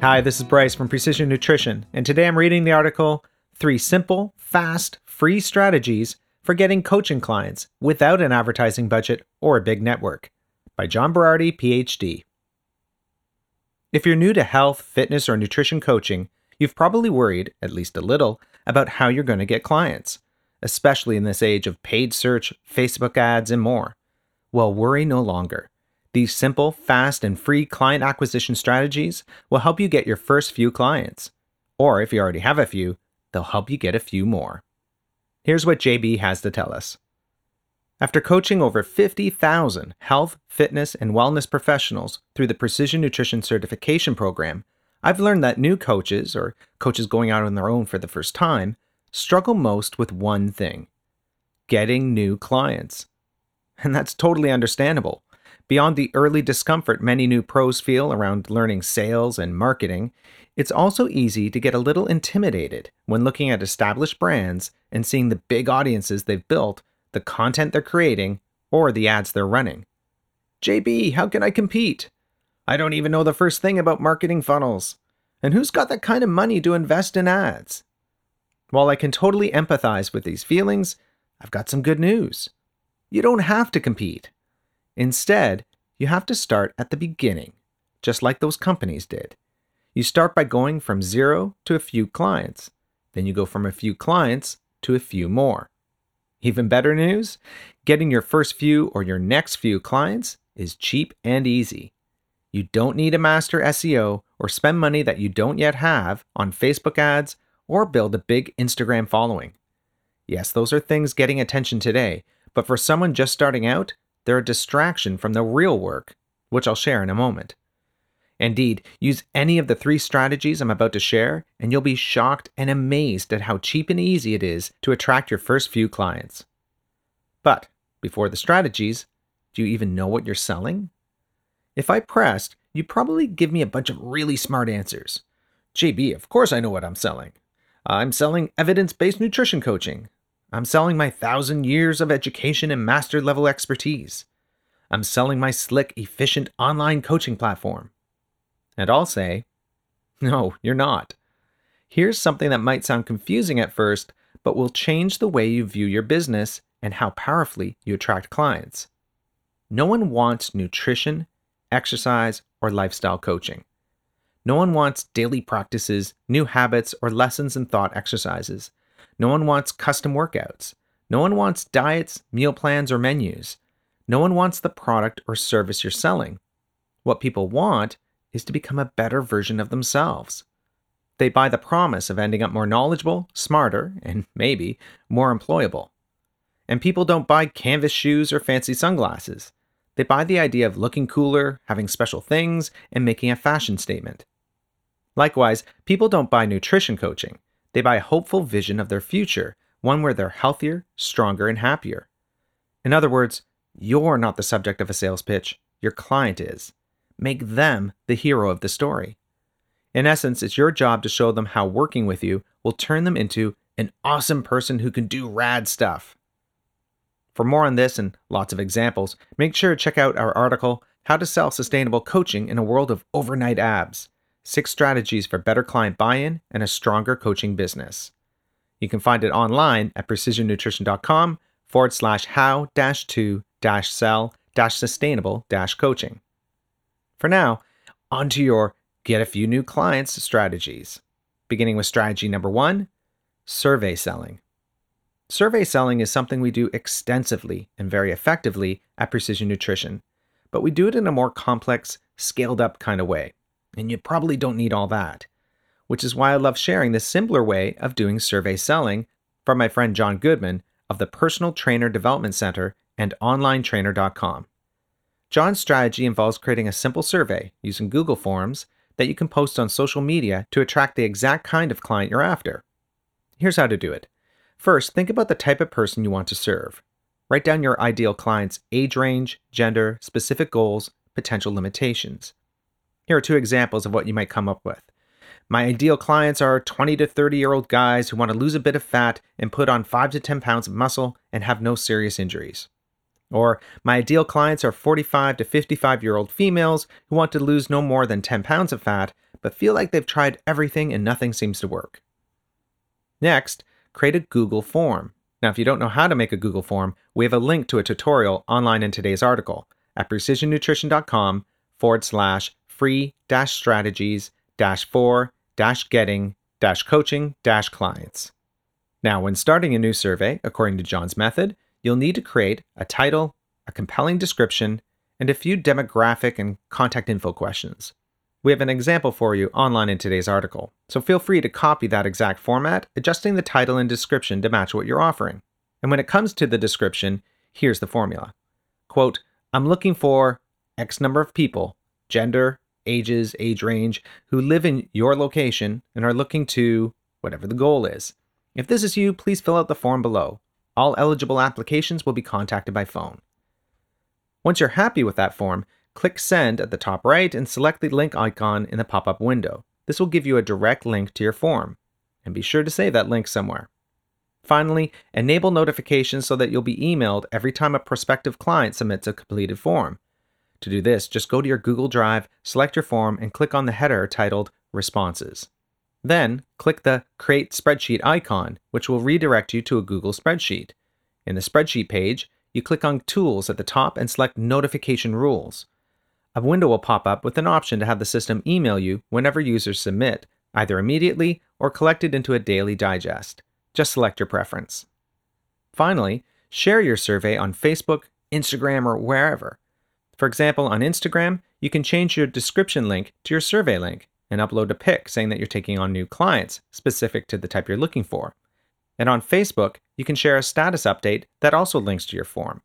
Hi, this is Bryce from Precision Nutrition, and today I'm reading the article Three Simple, Fast, Free Strategies for Getting Coaching Clients Without an Advertising Budget or a Big Network by John Berardi, PhD. If you're new to health, fitness, or nutrition coaching, You've probably worried, at least a little, about how you're going to get clients, especially in this age of paid search, Facebook ads, and more. Well, worry no longer. These simple, fast, and free client acquisition strategies will help you get your first few clients. Or if you already have a few, they'll help you get a few more. Here's what JB has to tell us. After coaching over 50,000 health, fitness, and wellness professionals through the Precision Nutrition Certification Program, I've learned that new coaches, or coaches going out on their own for the first time, struggle most with one thing getting new clients. And that's totally understandable. Beyond the early discomfort many new pros feel around learning sales and marketing, it's also easy to get a little intimidated when looking at established brands and seeing the big audiences they've built, the content they're creating, or the ads they're running. JB, how can I compete? I don't even know the first thing about marketing funnels. And who's got that kind of money to invest in ads? While I can totally empathize with these feelings, I've got some good news. You don't have to compete. Instead, you have to start at the beginning, just like those companies did. You start by going from zero to a few clients. Then you go from a few clients to a few more. Even better news getting your first few or your next few clients is cheap and easy. You don't need a master SEO or spend money that you don't yet have on Facebook ads or build a big Instagram following. Yes, those are things getting attention today, but for someone just starting out, they're a distraction from the real work, which I'll share in a moment. Indeed, use any of the three strategies I'm about to share, and you'll be shocked and amazed at how cheap and easy it is to attract your first few clients. But before the strategies, do you even know what you're selling? If I pressed, you'd probably give me a bunch of really smart answers. JB, of course I know what I'm selling. I'm selling evidence based nutrition coaching. I'm selling my thousand years of education and master level expertise. I'm selling my slick, efficient online coaching platform. And I'll say, no, you're not. Here's something that might sound confusing at first, but will change the way you view your business and how powerfully you attract clients. No one wants nutrition exercise, or lifestyle coaching. No one wants daily practices, new habits, or lessons and thought exercises. No one wants custom workouts. No one wants diets, meal plans, or menus. No one wants the product or service you're selling. What people want is to become a better version of themselves. They buy the promise of ending up more knowledgeable, smarter, and maybe more employable. And people don't buy canvas shoes or fancy sunglasses. They buy the idea of looking cooler, having special things, and making a fashion statement. Likewise, people don't buy nutrition coaching. They buy a hopeful vision of their future, one where they're healthier, stronger, and happier. In other words, you're not the subject of a sales pitch, your client is. Make them the hero of the story. In essence, it's your job to show them how working with you will turn them into an awesome person who can do rad stuff. For more on this and lots of examples, make sure to check out our article, How to Sell Sustainable Coaching in a World of Overnight Abs Six Strategies for Better Client Buy In and a Stronger Coaching Business. You can find it online at precisionnutrition.com forward slash how dash to dash sell dash sustainable dash coaching. For now, on to your get a few new clients strategies. Beginning with strategy number one survey selling. Survey selling is something we do extensively and very effectively at Precision Nutrition, but we do it in a more complex, scaled up kind of way. And you probably don't need all that, which is why I love sharing this simpler way of doing survey selling from my friend John Goodman of the Personal Trainer Development Center and OnlineTrainer.com. John's strategy involves creating a simple survey using Google Forms that you can post on social media to attract the exact kind of client you're after. Here's how to do it. First, think about the type of person you want to serve. Write down your ideal client's age range, gender, specific goals, potential limitations. Here are two examples of what you might come up with. My ideal clients are 20 to 30 year old guys who want to lose a bit of fat and put on 5 to 10 pounds of muscle and have no serious injuries. Or, my ideal clients are 45 to 55 year old females who want to lose no more than 10 pounds of fat, but feel like they've tried everything and nothing seems to work. Next, create a Google form. Now, if you don't know how to make a Google form, we have a link to a tutorial online in today's article at precisionnutrition.com forward slash free strategies for getting coaching clients. Now, when starting a new survey, according to John's method, you'll need to create a title, a compelling description, and a few demographic and contact info questions. We have an example for you online in today's article, so feel free to copy that exact format, adjusting the title and description to match what you're offering. And when it comes to the description, here's the formula. Quote, I'm looking for X number of people, gender, ages, age range, who live in your location and are looking to whatever the goal is. If this is you, please fill out the form below. All eligible applications will be contacted by phone. Once you're happy with that form, click Send at the top right and select the link icon in the pop up window. This will give you a direct link to your form. And be sure to save that link somewhere. Finally, enable notifications so that you'll be emailed every time a prospective client submits a completed form. To do this, just go to your Google Drive, select your form, and click on the header titled Responses. Then, click the Create Spreadsheet icon, which will redirect you to a Google spreadsheet. In the spreadsheet page, you click on Tools at the top and select Notification Rules. A window will pop up with an option to have the system email you whenever users submit, either immediately or collected into a daily digest. Just select your preference. Finally, share your survey on Facebook, Instagram, or wherever. For example, on Instagram, you can change your description link to your survey link and upload a pic saying that you're taking on new clients specific to the type you're looking for. And on Facebook, you can share a status update that also links to your form.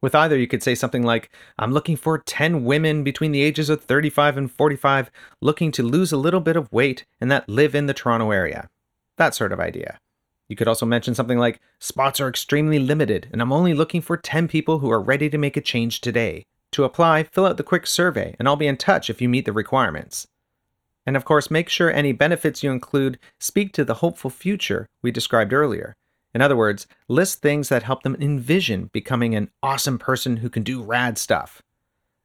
With either, you could say something like, I'm looking for 10 women between the ages of 35 and 45 looking to lose a little bit of weight and that live in the Toronto area. That sort of idea. You could also mention something like, Spots are extremely limited, and I'm only looking for 10 people who are ready to make a change today. To apply, fill out the quick survey, and I'll be in touch if you meet the requirements. And of course, make sure any benefits you include speak to the hopeful future we described earlier. In other words, list things that help them envision becoming an awesome person who can do rad stuff.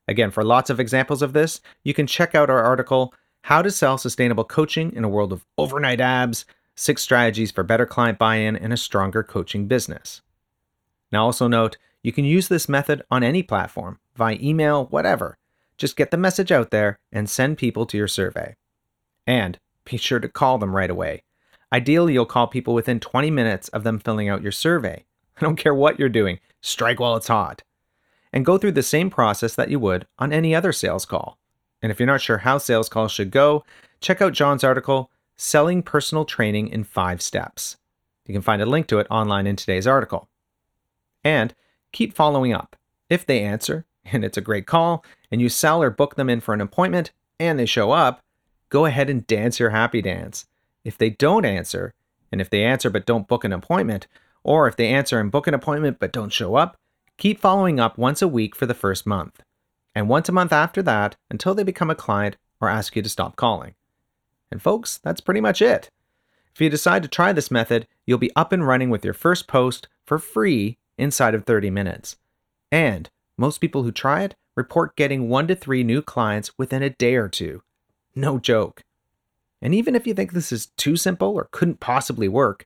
Again, for lots of examples of this, you can check out our article, How to Sell Sustainable Coaching in a World of Overnight Abs Six Strategies for Better Client Buy In and a Stronger Coaching Business. Now, also note, you can use this method on any platform, via email, whatever. Just get the message out there and send people to your survey. And be sure to call them right away. Ideally, you'll call people within 20 minutes of them filling out your survey. I don't care what you're doing, strike while it's hot. And go through the same process that you would on any other sales call. And if you're not sure how sales calls should go, check out John's article, Selling Personal Training in Five Steps. You can find a link to it online in today's article. And keep following up. If they answer, and it's a great call, and you sell or book them in for an appointment, and they show up, go ahead and dance your happy dance. If they don't answer, and if they answer but don't book an appointment, or if they answer and book an appointment but don't show up, keep following up once a week for the first month, and once a month after that until they become a client or ask you to stop calling. And folks, that's pretty much it. If you decide to try this method, you'll be up and running with your first post for free inside of 30 minutes. And most people who try it report getting one to three new clients within a day or two. No joke. And even if you think this is too simple or couldn't possibly work,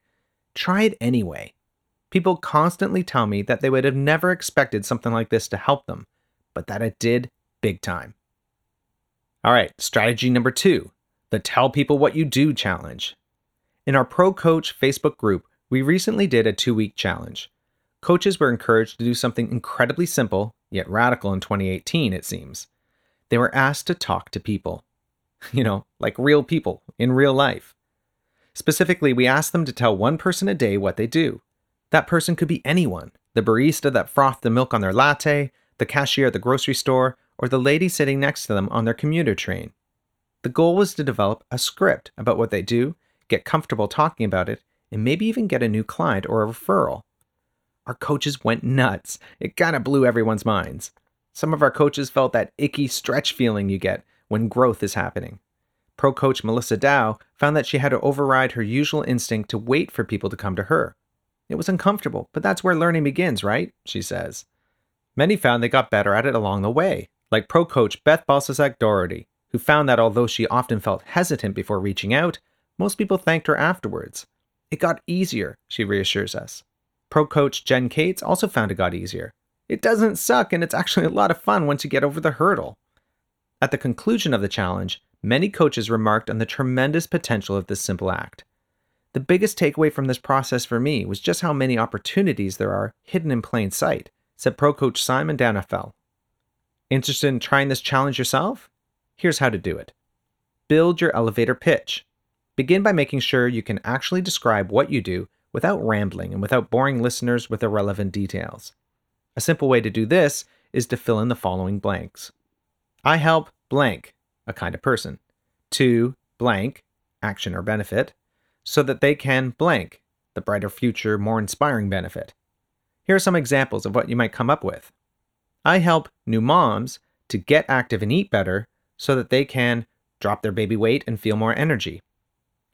try it anyway. People constantly tell me that they would have never expected something like this to help them, but that it did big time. All right, strategy number two the Tell People What You Do challenge. In our Pro Coach Facebook group, we recently did a two week challenge. Coaches were encouraged to do something incredibly simple, yet radical in 2018, it seems. They were asked to talk to people. You know, like real people in real life. Specifically, we asked them to tell one person a day what they do. That person could be anyone the barista that frothed the milk on their latte, the cashier at the grocery store, or the lady sitting next to them on their commuter train. The goal was to develop a script about what they do, get comfortable talking about it, and maybe even get a new client or a referral. Our coaches went nuts. It kind of blew everyone's minds. Some of our coaches felt that icky stretch feeling you get when growth is happening. Pro coach Melissa Dow found that she had to override her usual instinct to wait for people to come to her. It was uncomfortable, but that's where learning begins, right? She says. Many found they got better at it along the way, like pro coach Beth Balsazak Doherty, who found that although she often felt hesitant before reaching out, most people thanked her afterwards. It got easier, she reassures us. Pro coach Jen Cates also found it got easier. It doesn't suck, and it's actually a lot of fun once you get over the hurdle. At the conclusion of the challenge, many coaches remarked on the tremendous potential of this simple act. The biggest takeaway from this process for me was just how many opportunities there are hidden in plain sight, said pro coach Simon Danafel. Interested in trying this challenge yourself? Here's how to do it build your elevator pitch. Begin by making sure you can actually describe what you do without rambling and without boring listeners with irrelevant details. A simple way to do this is to fill in the following blanks I help blank, a kind of person, to blank, action or benefit, so that they can blank, the brighter future, more inspiring benefit. Here are some examples of what you might come up with. I help new moms to get active and eat better so that they can drop their baby weight and feel more energy.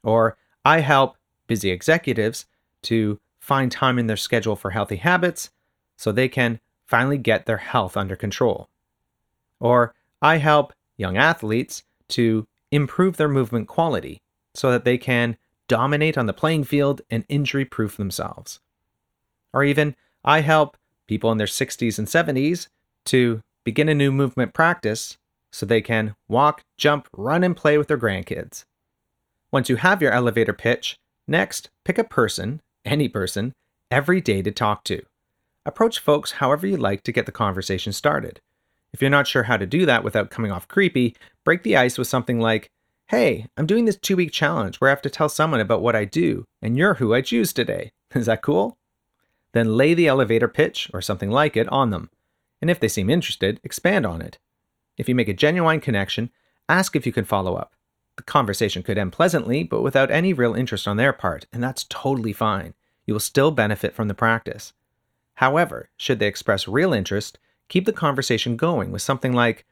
Or I help busy executives to find time in their schedule for healthy habits so they can finally get their health under control. Or I help young athletes to improve their movement quality so that they can dominate on the playing field and injury proof themselves. Or even, I help people in their 60s and 70s to begin a new movement practice so they can walk, jump, run, and play with their grandkids. Once you have your elevator pitch, next pick a person, any person, every day to talk to. Approach folks however you like to get the conversation started. If you're not sure how to do that without coming off creepy, break the ice with something like, Hey, I'm doing this two week challenge where I have to tell someone about what I do, and you're who I choose today. Is that cool? Then lay the elevator pitch, or something like it, on them. And if they seem interested, expand on it. If you make a genuine connection, ask if you can follow up. The conversation could end pleasantly, but without any real interest on their part, and that's totally fine. You will still benefit from the practice. However, should they express real interest, keep the conversation going with something like,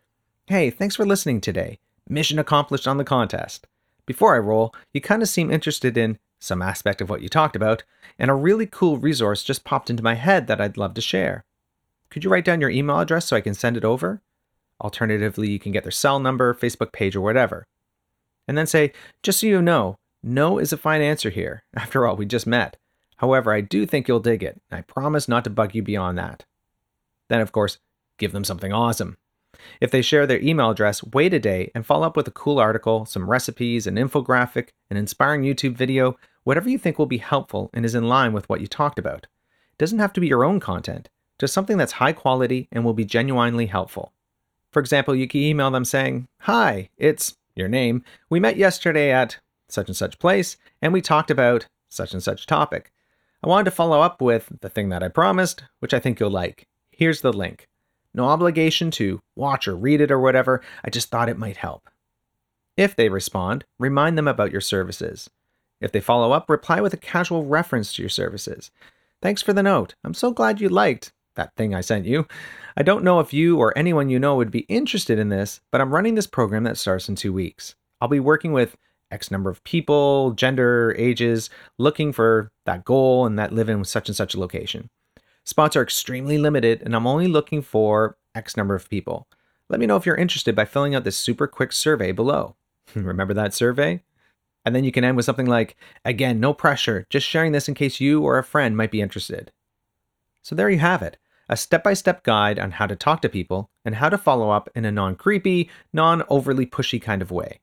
Hey, thanks for listening today. Mission accomplished on the contest. Before I roll, you kind of seem interested in some aspect of what you talked about, and a really cool resource just popped into my head that I'd love to share. Could you write down your email address so I can send it over? Alternatively, you can get their cell number, Facebook page, or whatever. And then say, just so you know, no is a fine answer here. After all, we just met. However, I do think you'll dig it. I promise not to bug you beyond that. Then, of course, give them something awesome. If they share their email address, wait a day and follow up with a cool article, some recipes, an infographic, an inspiring YouTube video, whatever you think will be helpful and is in line with what you talked about. It doesn't have to be your own content, just something that's high quality and will be genuinely helpful. For example, you can email them saying, Hi, it's your name. We met yesterday at such and such place, and we talked about such and such topic. I wanted to follow up with the thing that I promised, which I think you'll like. Here's the link. No obligation to watch or read it or whatever, I just thought it might help. If they respond, remind them about your services. If they follow up, reply with a casual reference to your services. Thanks for the note. I'm so glad you liked that thing I sent you. I don't know if you or anyone you know would be interested in this, but I'm running this program that starts in two weeks. I'll be working with X number of people, gender, ages, looking for that goal and that live in such and such a location. Spots are extremely limited, and I'm only looking for X number of people. Let me know if you're interested by filling out this super quick survey below. Remember that survey? And then you can end with something like, again, no pressure, just sharing this in case you or a friend might be interested. So there you have it a step by step guide on how to talk to people and how to follow up in a non creepy, non overly pushy kind of way.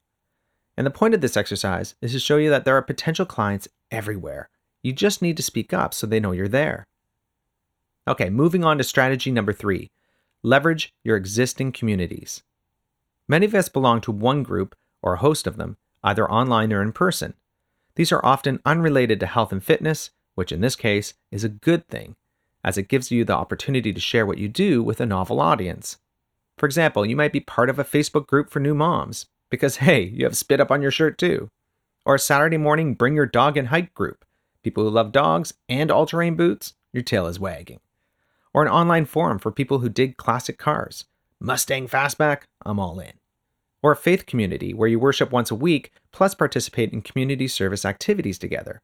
And the point of this exercise is to show you that there are potential clients everywhere. You just need to speak up so they know you're there. Okay, moving on to strategy number three leverage your existing communities. Many of us belong to one group or a host of them, either online or in person. These are often unrelated to health and fitness, which in this case is a good thing, as it gives you the opportunity to share what you do with a novel audience. For example, you might be part of a Facebook group for new moms, because hey, you have spit up on your shirt too. Or a Saturday morning bring your dog and hike group. People who love dogs and all terrain boots, your tail is wagging. Or an online forum for people who dig classic cars. Mustang Fastback, I'm all in. Or a faith community where you worship once a week plus participate in community service activities together.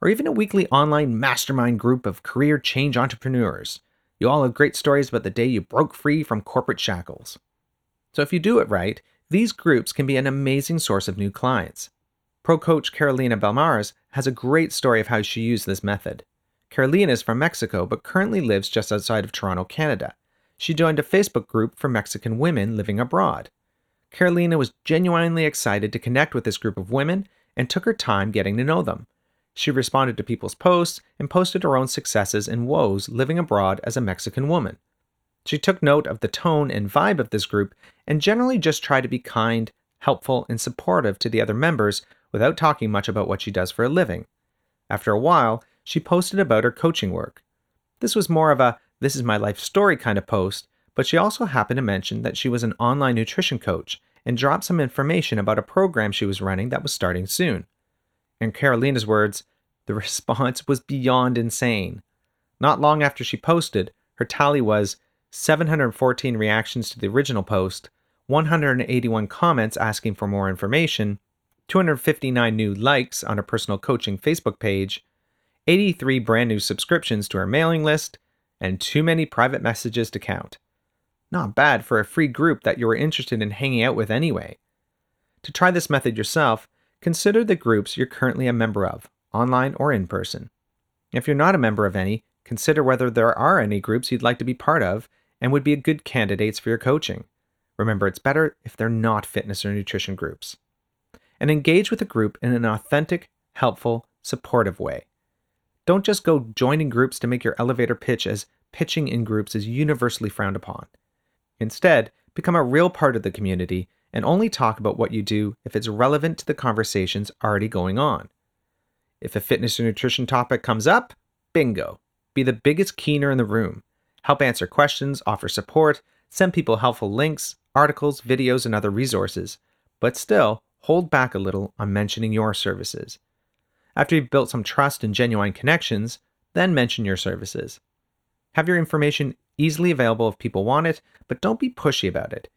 Or even a weekly online mastermind group of career change entrepreneurs. You all have great stories about the day you broke free from corporate shackles. So if you do it right, these groups can be an amazing source of new clients. Pro coach Carolina Belmares has a great story of how she used this method. Carolina is from Mexico but currently lives just outside of Toronto, Canada. She joined a Facebook group for Mexican women living abroad. Carolina was genuinely excited to connect with this group of women and took her time getting to know them. She responded to people's posts and posted her own successes and woes living abroad as a Mexican woman. She took note of the tone and vibe of this group and generally just tried to be kind, helpful, and supportive to the other members without talking much about what she does for a living. After a while, she posted about her coaching work. This was more of a this is my life story kind of post, but she also happened to mention that she was an online nutrition coach and dropped some information about a program she was running that was starting soon. In Carolina's words, the response was beyond insane. Not long after she posted, her tally was 714 reactions to the original post, 181 comments asking for more information, 259 new likes on her personal coaching Facebook page, 83 brand new subscriptions to her mailing list, and too many private messages to count. Not bad for a free group that you were interested in hanging out with anyway. To try this method yourself, consider the groups you're currently a member of, online or in person. If you're not a member of any, consider whether there are any groups you'd like to be part of and would be good candidates for your coaching. Remember, it's better if they're not fitness or nutrition groups. And engage with a group in an authentic, helpful, supportive way. Don't just go joining groups to make your elevator pitch as pitching in groups is universally frowned upon. Instead, become a real part of the community and only talk about what you do if it's relevant to the conversations already going on. If a fitness or nutrition topic comes up, bingo. Be the biggest keener in the room help answer questions, offer support, send people helpful links, articles, videos, and other resources, but still hold back a little on mentioning your services. After you've built some trust and genuine connections, then mention your services. Have your information easily available if people want it, but don't be pushy about it.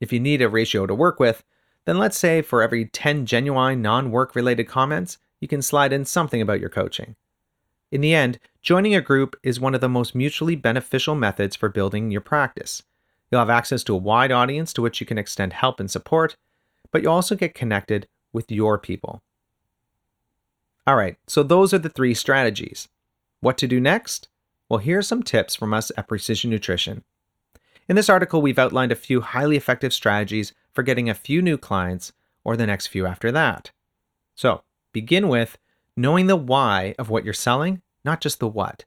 If you need a ratio to work with, then let's say for every 10 genuine non work related comments, you can slide in something about your coaching. In the end, joining a group is one of the most mutually beneficial methods for building your practice. You'll have access to a wide audience to which you can extend help and support, but you'll also get connected with your people. All right, so those are the three strategies. What to do next? Well, here are some tips from us at Precision Nutrition. In this article, we've outlined a few highly effective strategies for getting a few new clients or the next few after that. So, begin with knowing the why of what you're selling, not just the what.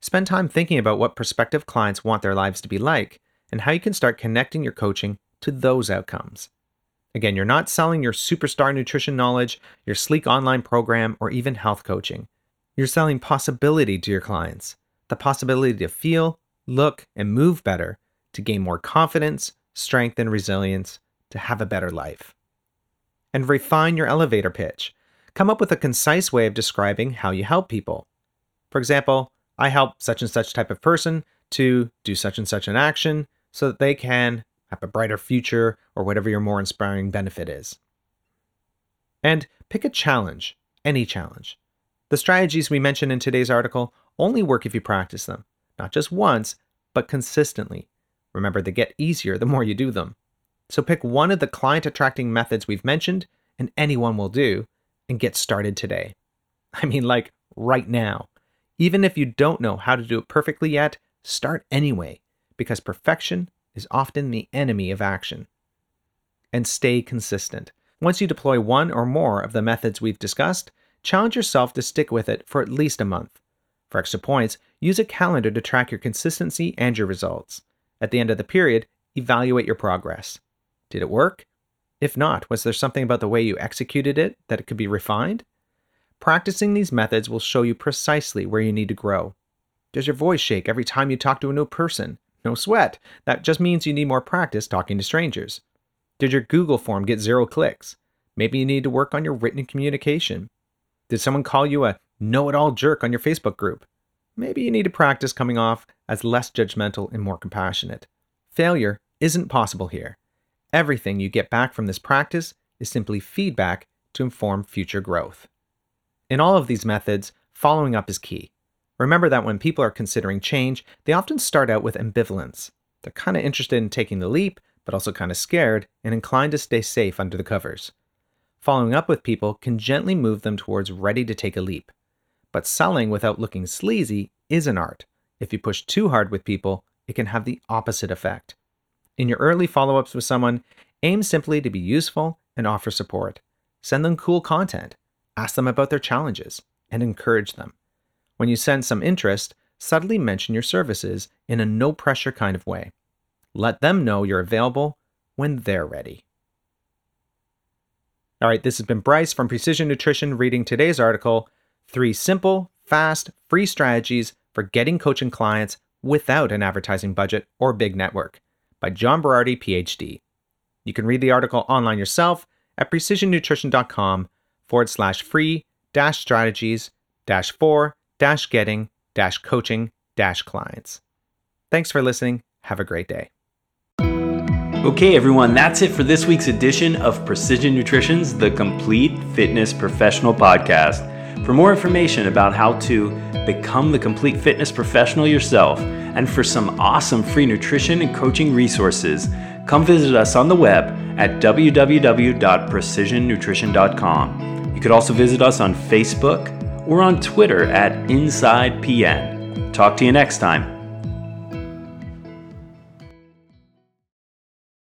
Spend time thinking about what prospective clients want their lives to be like and how you can start connecting your coaching to those outcomes. Again, you're not selling your superstar nutrition knowledge, your sleek online program, or even health coaching. You're selling possibility to your clients the possibility to feel, look, and move better, to gain more confidence, strength, and resilience, to have a better life. And refine your elevator pitch come up with a concise way of describing how you help people. For example, I help such and such type of person to do such and such an action so that they can have a brighter future or whatever your more inspiring benefit is. And pick a challenge, any challenge. The strategies we mentioned in today's article only work if you practice them, not just once, but consistently. Remember, they get easier the more you do them. So pick one of the client attracting methods we've mentioned, and anyone will do, and get started today. I mean, like right now. Even if you don't know how to do it perfectly yet, start anyway, because perfection is often the enemy of action. And stay consistent. Once you deploy one or more of the methods we've discussed, challenge yourself to stick with it for at least a month. For extra points, use a calendar to track your consistency and your results. At the end of the period, evaluate your progress. Did it work? If not, was there something about the way you executed it that it could be refined? Practicing these methods will show you precisely where you need to grow. Does your voice shake every time you talk to a new person? No sweat. That just means you need more practice talking to strangers. Did your Google form get zero clicks? Maybe you need to work on your written communication. Did someone call you a know it all jerk on your Facebook group? Maybe you need to practice coming off as less judgmental and more compassionate. Failure isn't possible here. Everything you get back from this practice is simply feedback to inform future growth. In all of these methods, following up is key. Remember that when people are considering change, they often start out with ambivalence. They're kind of interested in taking the leap, but also kind of scared and inclined to stay safe under the covers. Following up with people can gently move them towards ready to take a leap. But selling without looking sleazy is an art. If you push too hard with people, it can have the opposite effect. In your early follow ups with someone, aim simply to be useful and offer support. Send them cool content, ask them about their challenges, and encourage them. When you sense some interest, subtly mention your services in a no pressure kind of way. Let them know you're available when they're ready. All right, this has been Bryce from Precision Nutrition reading today's article Three Simple, Fast, Free Strategies for Getting Coaching Clients Without an Advertising Budget or Big Network by John Berardi, PhD. You can read the article online yourself at precisionnutrition.com forward slash free dash strategies dash for dash getting dash coaching dash clients. Thanks for listening. Have a great day. Okay, everyone, that's it for this week's edition of Precision Nutrition's The Complete Fitness Professional Podcast. For more information about how to become the complete fitness professional yourself, and for some awesome free nutrition and coaching resources, come visit us on the web at www.precisionnutrition.com. You could also visit us on Facebook or on Twitter at InsidePN. Talk to you next time.